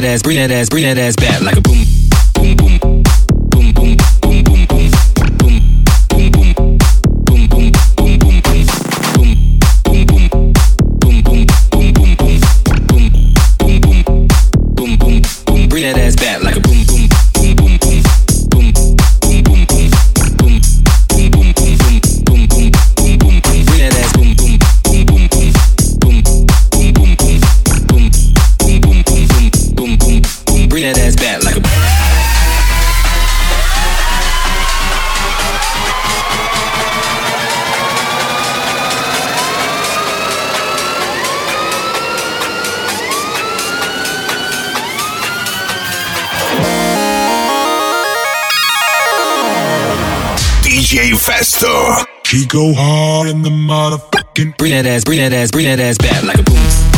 that ass, Bring that ass, Bring that ass, back. like. go hard in the motherfucking. Bring that ass, bring that ass, bring that ass back like a boom.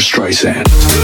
Streisand.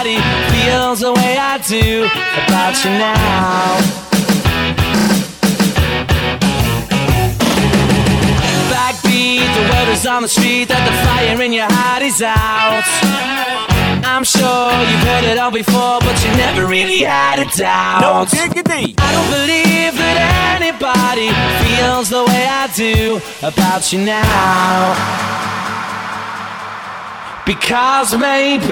body feels the way I do about you now. Backbeat, the weather's on the street, that the fire in your heart is out. I'm sure you've heard it all before, but you never really had a doubt. No diggity. I don't believe that anybody feels the way I do about you now. Because maybe.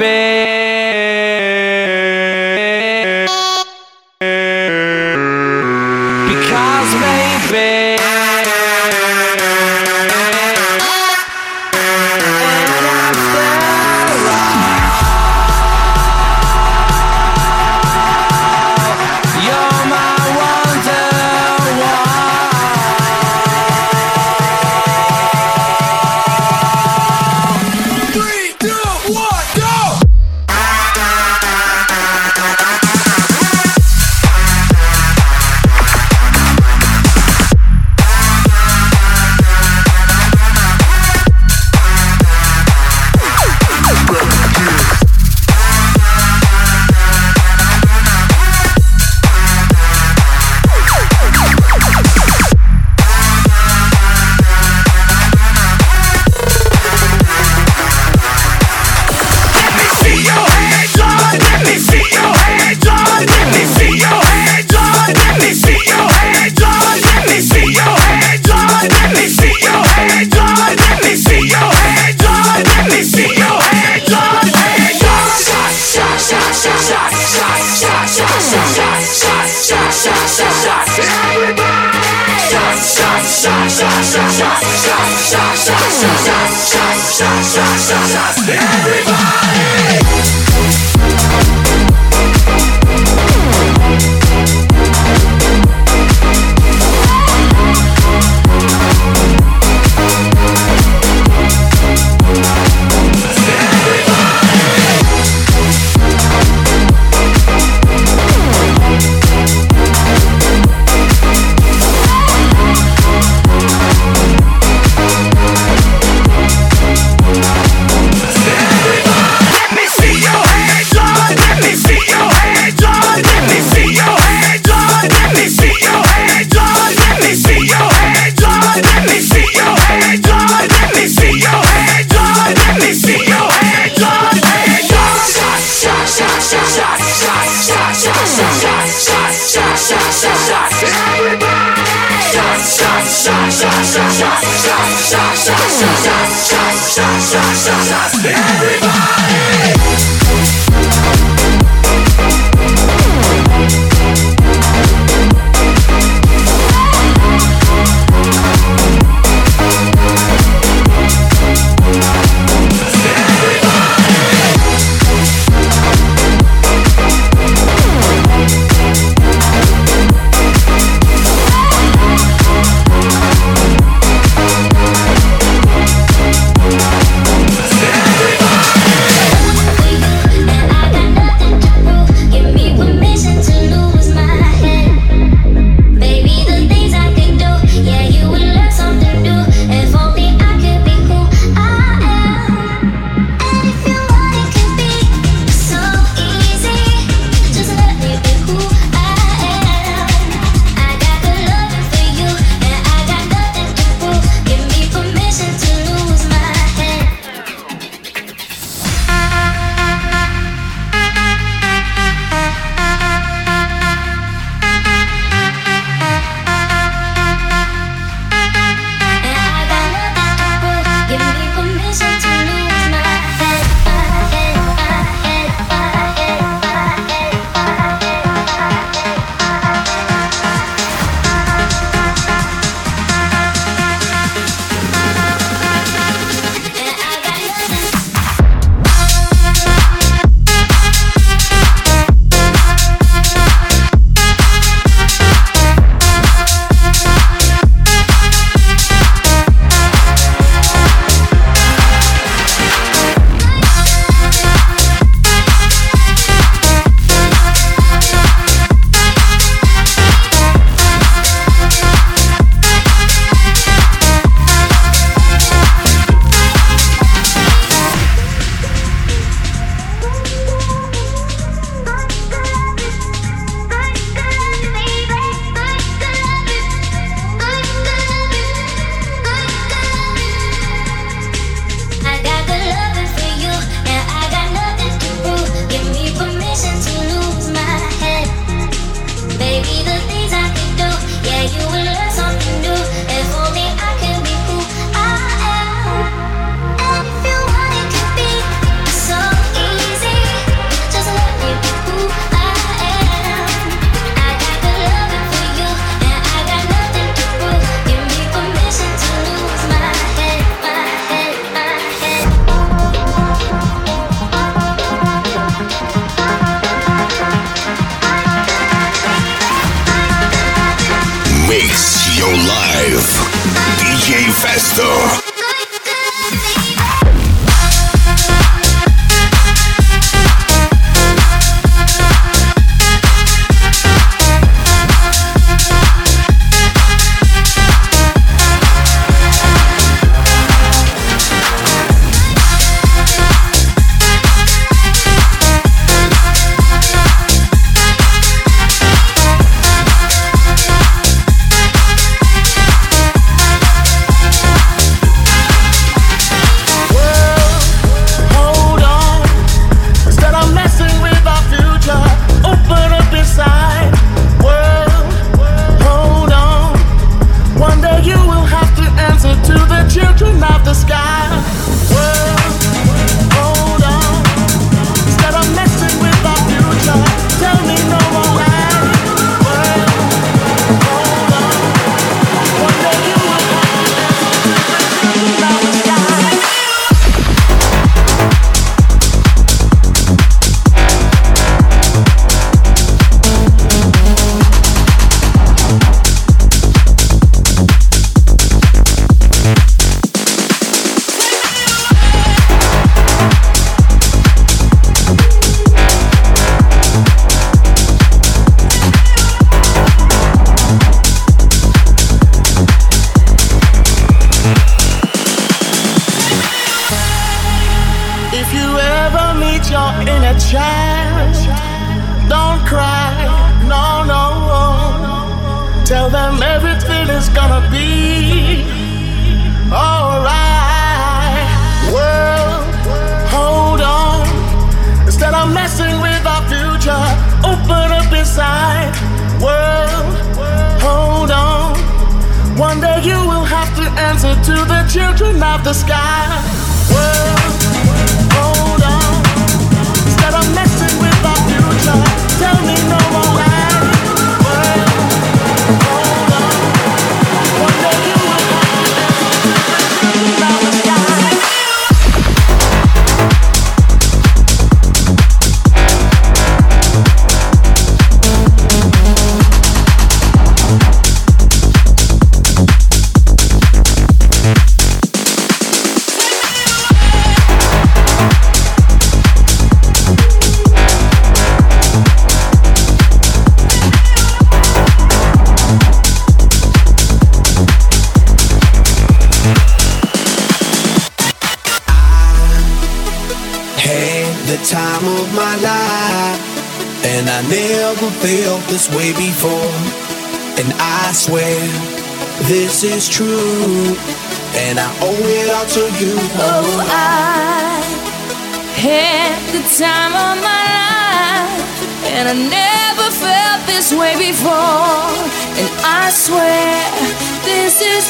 Everybody! Everybody! One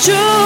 true.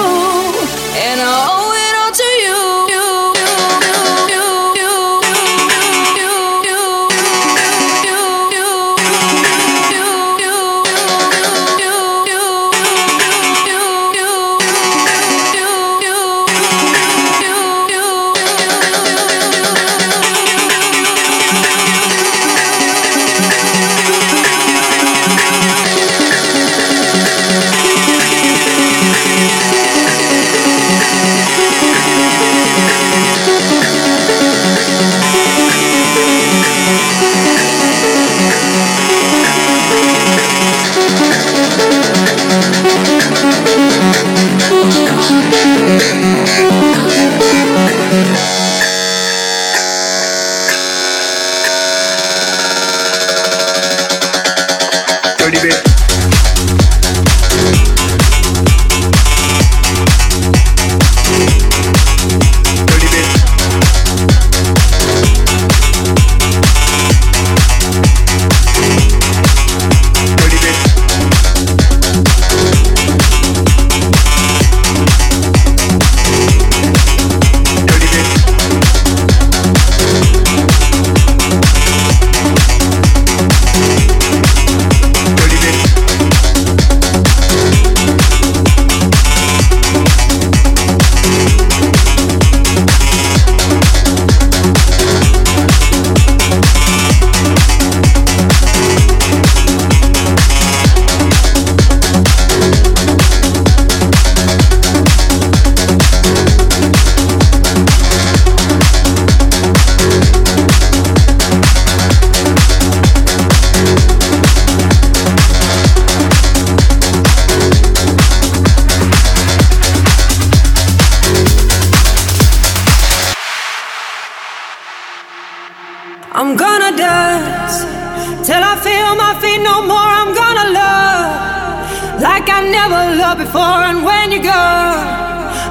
never loved before, and when you go,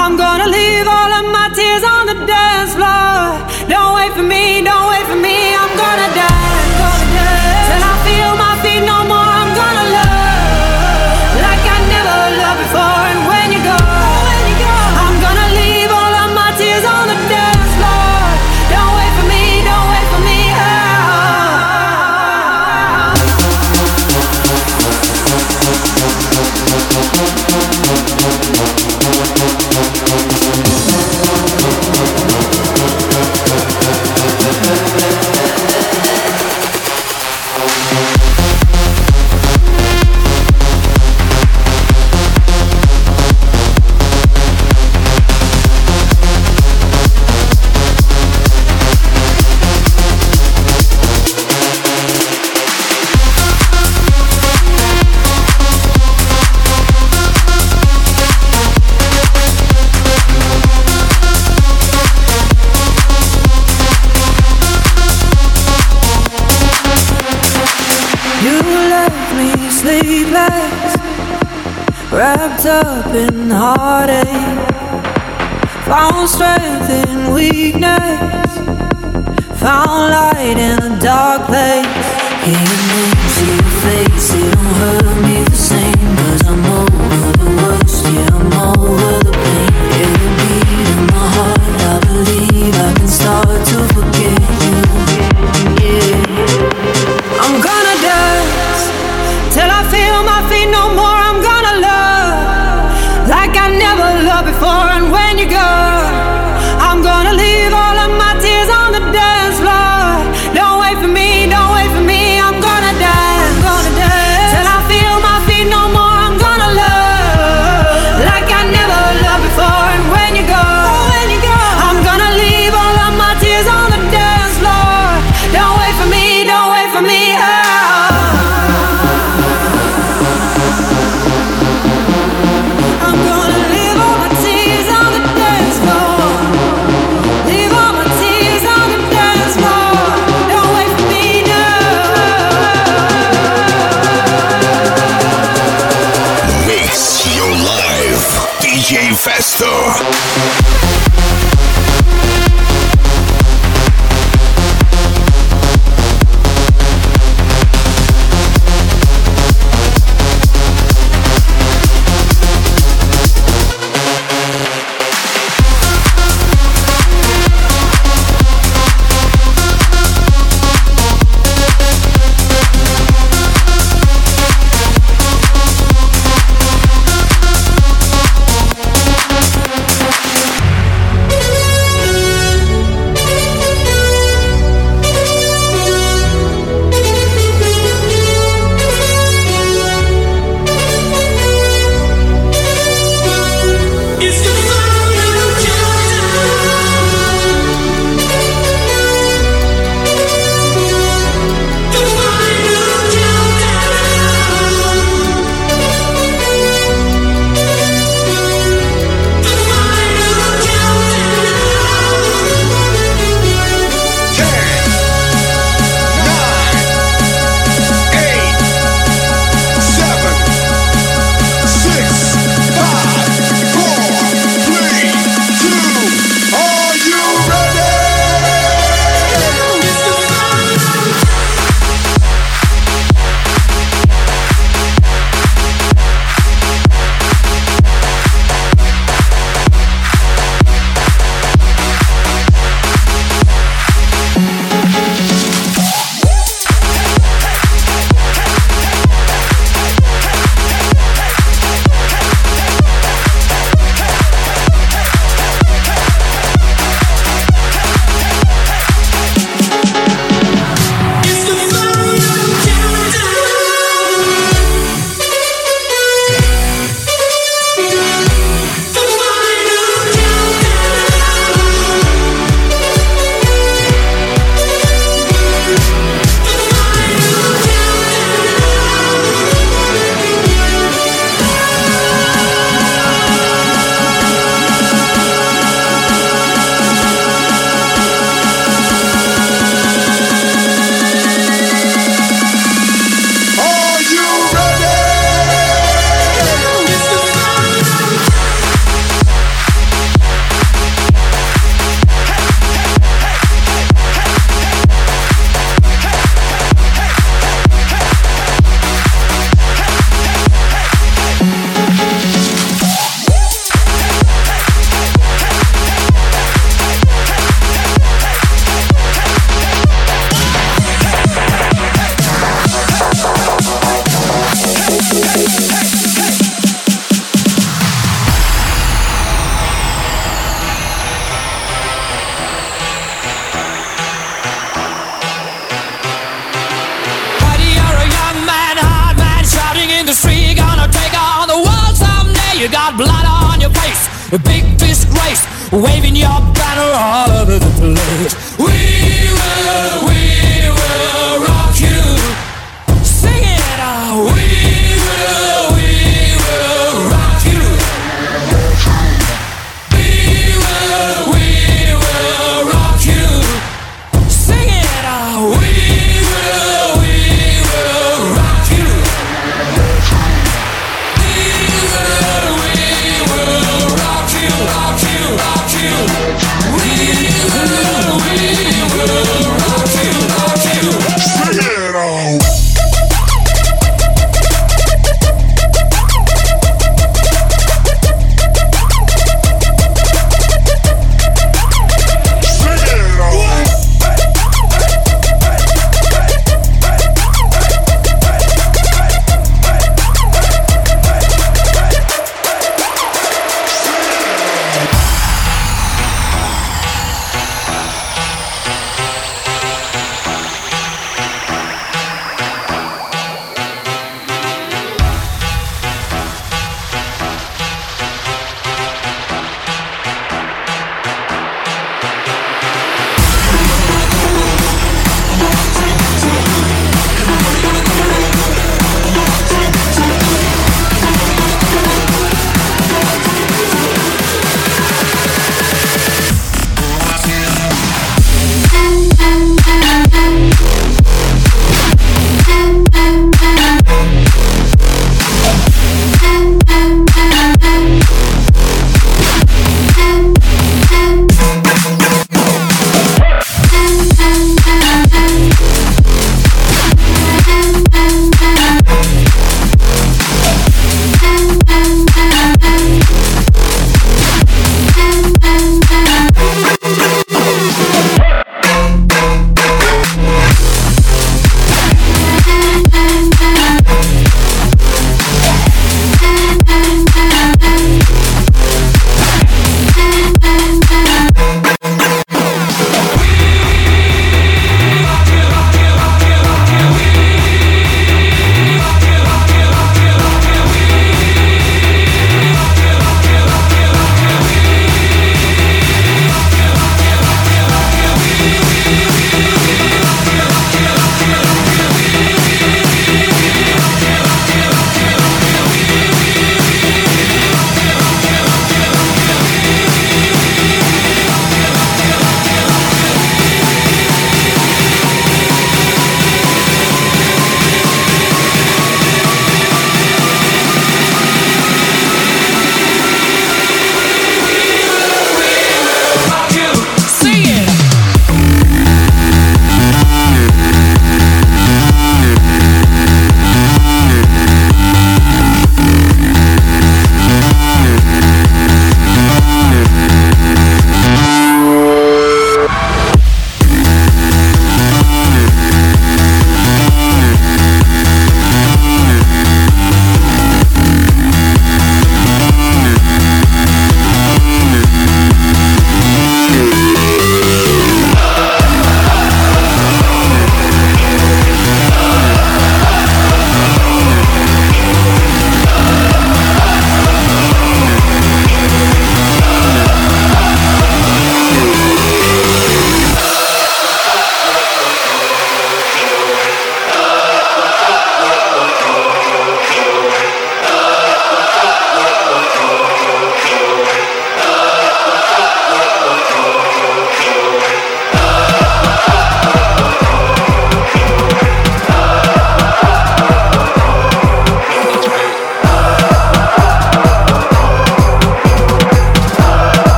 I'm gonna leave all of my tears on the dance floor. Don't wait for me, don't wait for me, I'm gonna die. up in heartache. Found strength in weakness. Found light in a dark place. He moves, you face.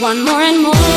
One more and more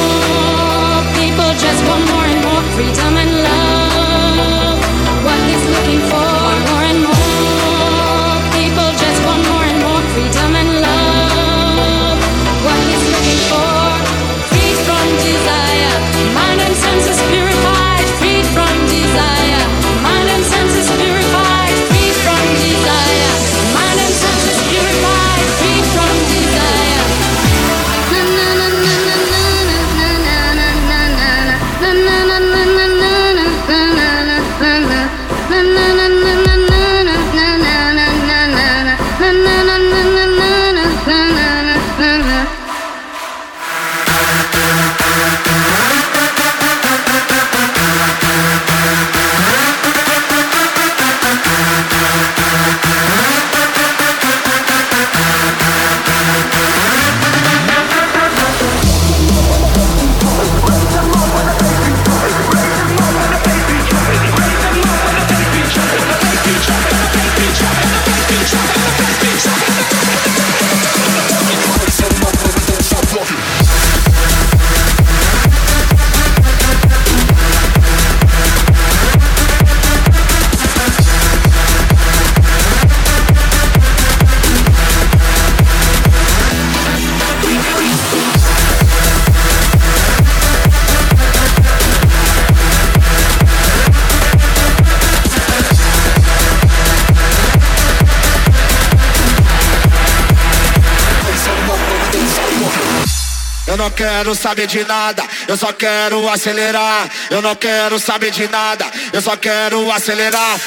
quero saber de nada, eu só quero acelerar. Eu não quero saber de nada, eu só quero acelerar.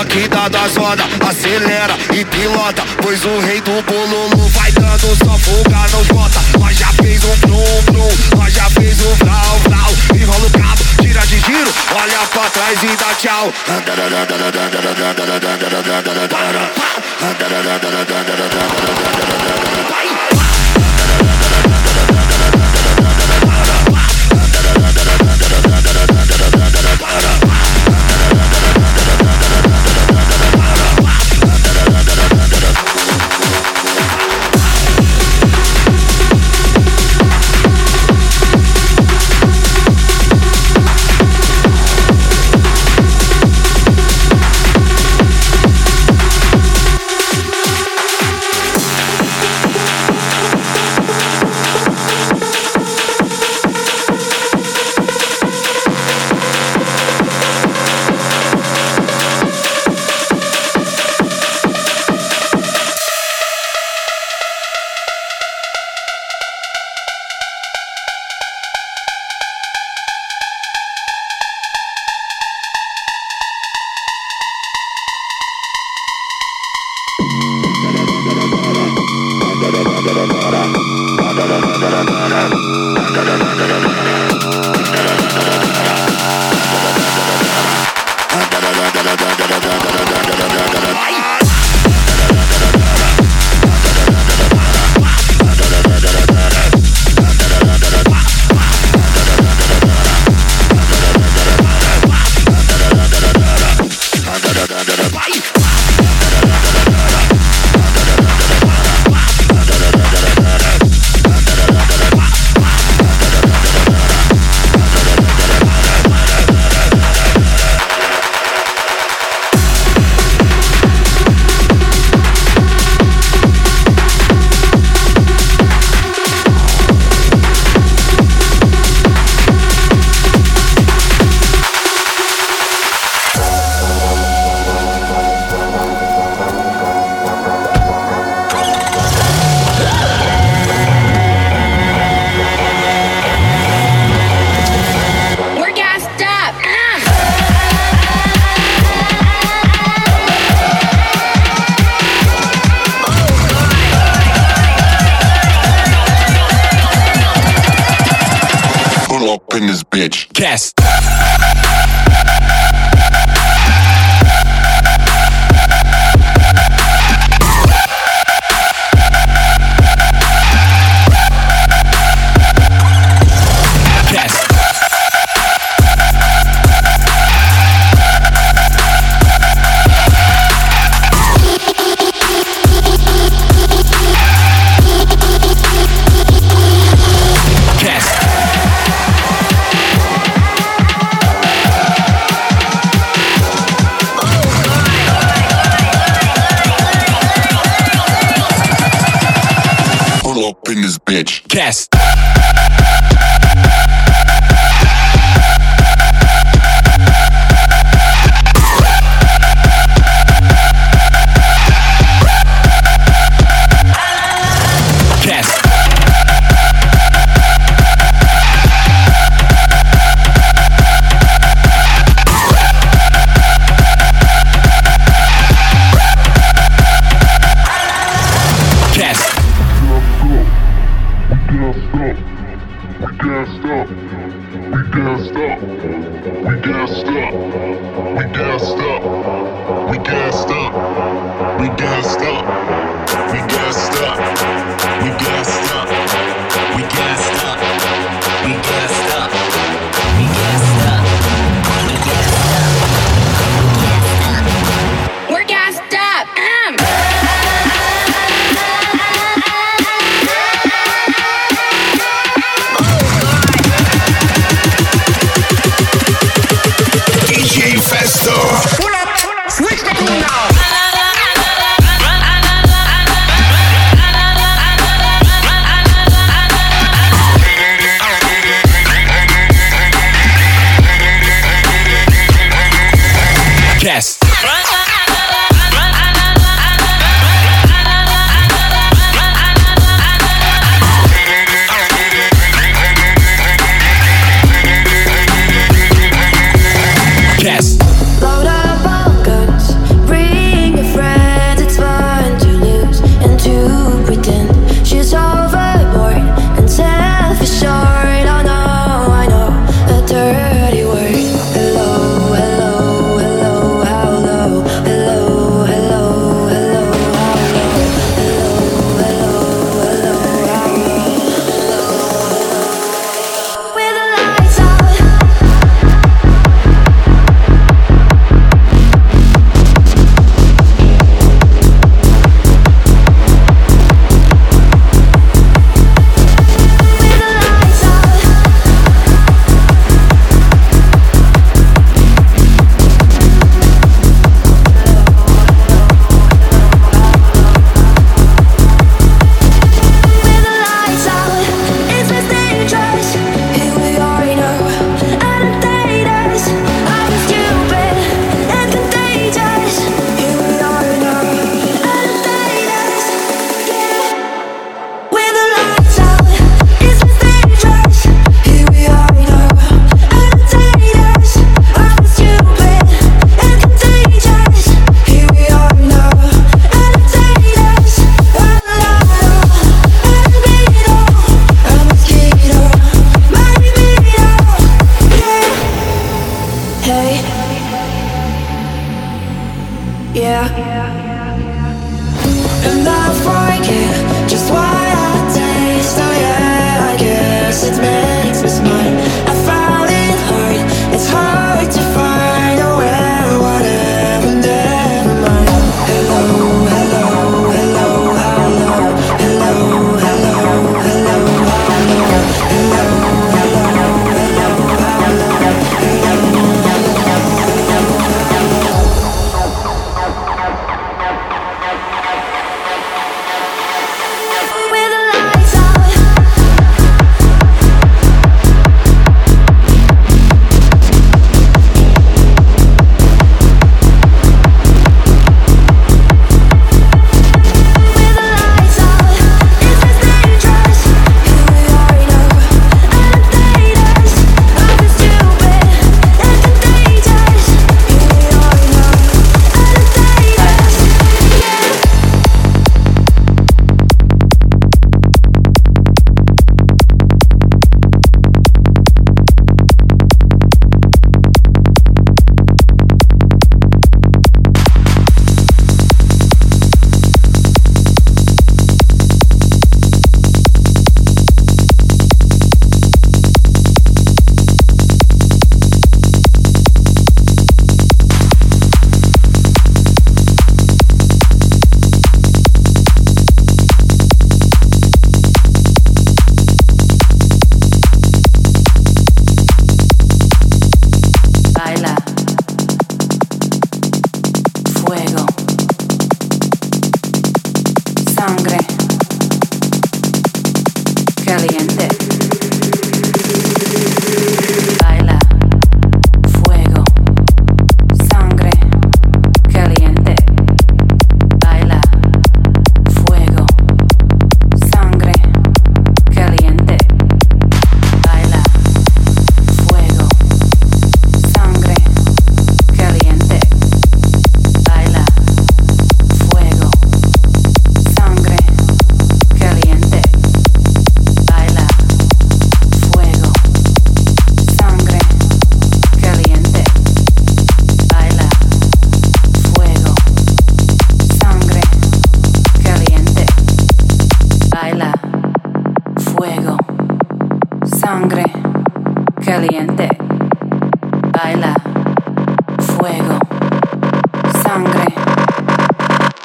Toque da da zona, pilota, pois o rei do bololo vai dando só fuga, não bota. Nós já fez um brum brum, nós já fez um vral vral. Enrola o cabo, tira de giro, olha pra trás e dá tchau. Vai.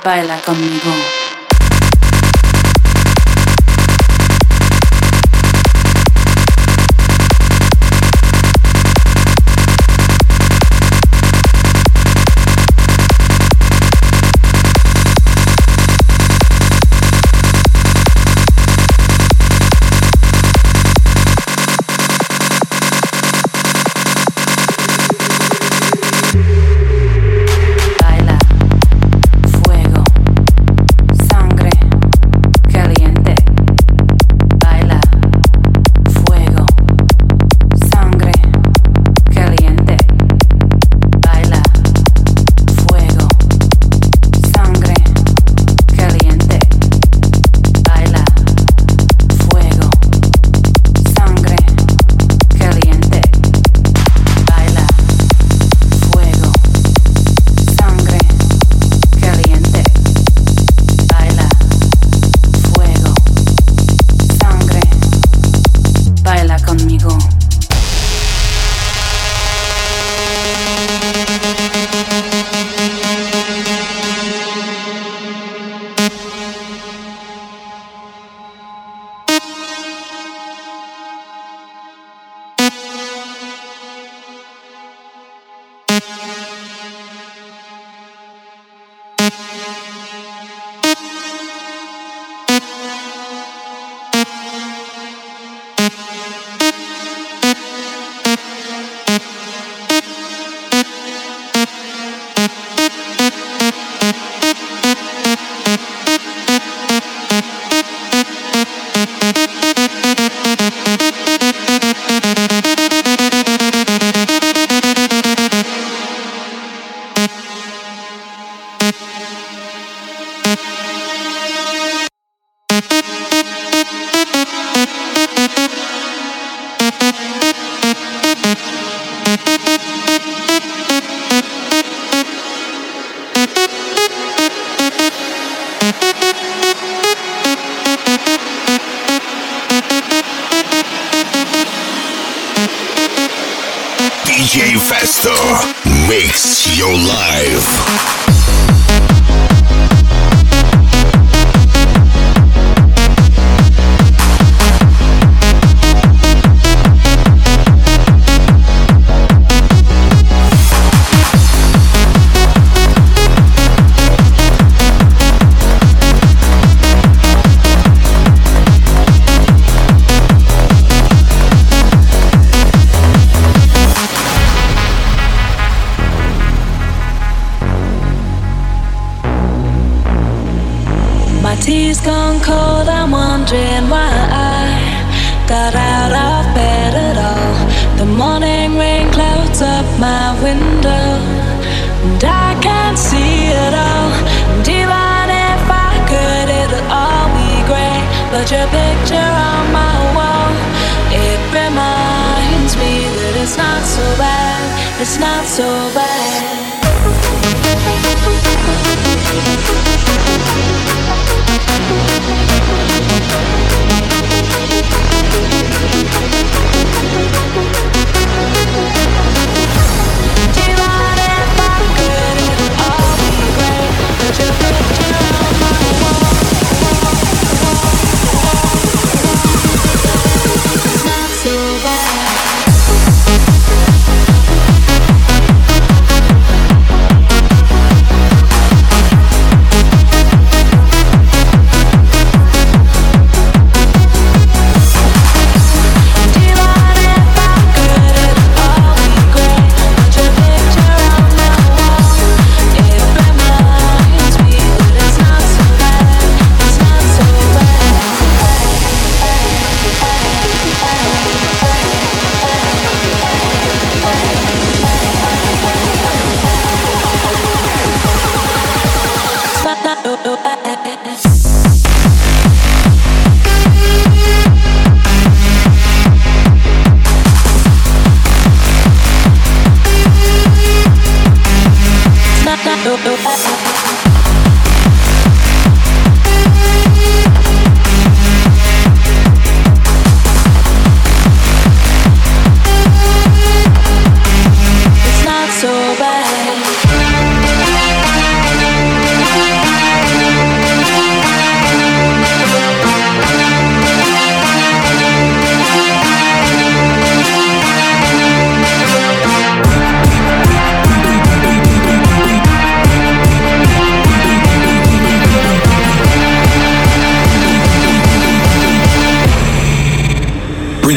Baila conmigo. It's not so bad.